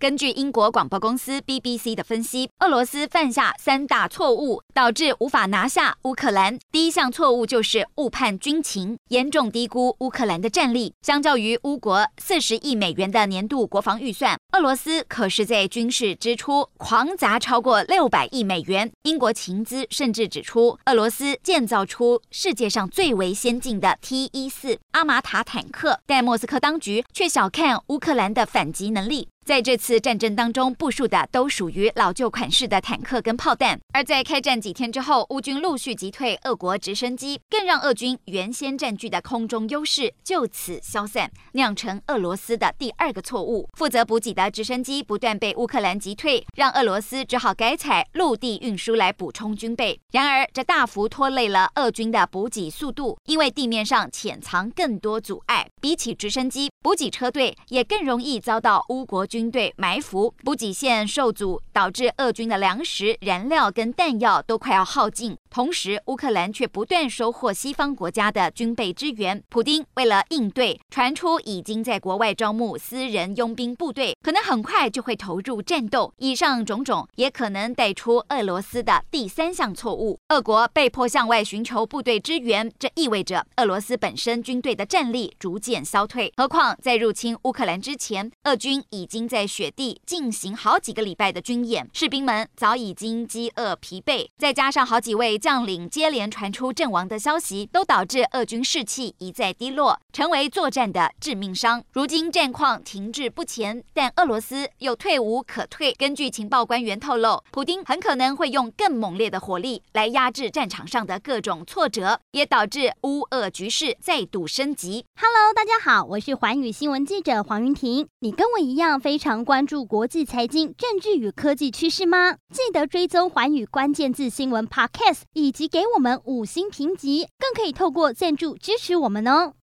根据英国广播公司 BBC 的分析，俄罗斯犯下三大错误，导致无法拿下乌克兰。第一项错误就是误判军情，严重低估乌克兰的战力。相较于乌国四十亿美元的年度国防预算，俄罗斯可是在军事支出狂砸超过六百亿美元。英国情资甚至指出，俄罗斯建造出世界上最为先进的 T 一四阿玛塔坦克，但莫斯科当局却小看乌克兰的反击能力。在这次战争当中，部署的都属于老旧款式的坦克跟炮弹。而在开战几天之后，乌军陆续击退俄国直升机，更让俄军原先占据的空中优势就此消散，酿成俄罗斯的第二个错误。负责补给的直升机不断被乌克兰击退，让俄罗斯只好改采陆地运输来补充军备。然而，这大幅拖累了俄军的补给速度，因为地面上潜藏更多阻碍。比起直升机，补给车队也更容易遭到乌国军。队埋伏，补给线受阻，导致俄军的粮食、燃料跟弹药都快要耗尽。同时，乌克兰却不断收获西方国家的军备支援。普丁为了应对，传出已经在国外招募私人佣兵部队，可能很快就会投入战斗。以上种种也可能带出俄罗斯的第三项错误：俄国被迫向外寻求部队支援，这意味着俄罗斯本身军队的战力逐渐消退。何况在入侵乌克兰之前，俄军已经在雪地进行好几个礼拜的军演，士兵们早已经饥饿疲惫，再加上好几位将领接连传出阵亡的消息，都导致俄军士气一再低落，成为作战的致命伤。如今战况停滞不前，但俄罗斯又退无可退。根据情报官员透露，普丁很可能会用更猛烈的火力来压制战场上的各种挫折，也导致乌俄局势再度升级。Hello，大家好，我是环女新闻记者黄云婷。你跟我一样非。常关注国际财经、政治与科技趋势吗？记得追踪环宇关键字新闻 Podcast，以及给我们五星评级，更可以透过赞助支持我们哦。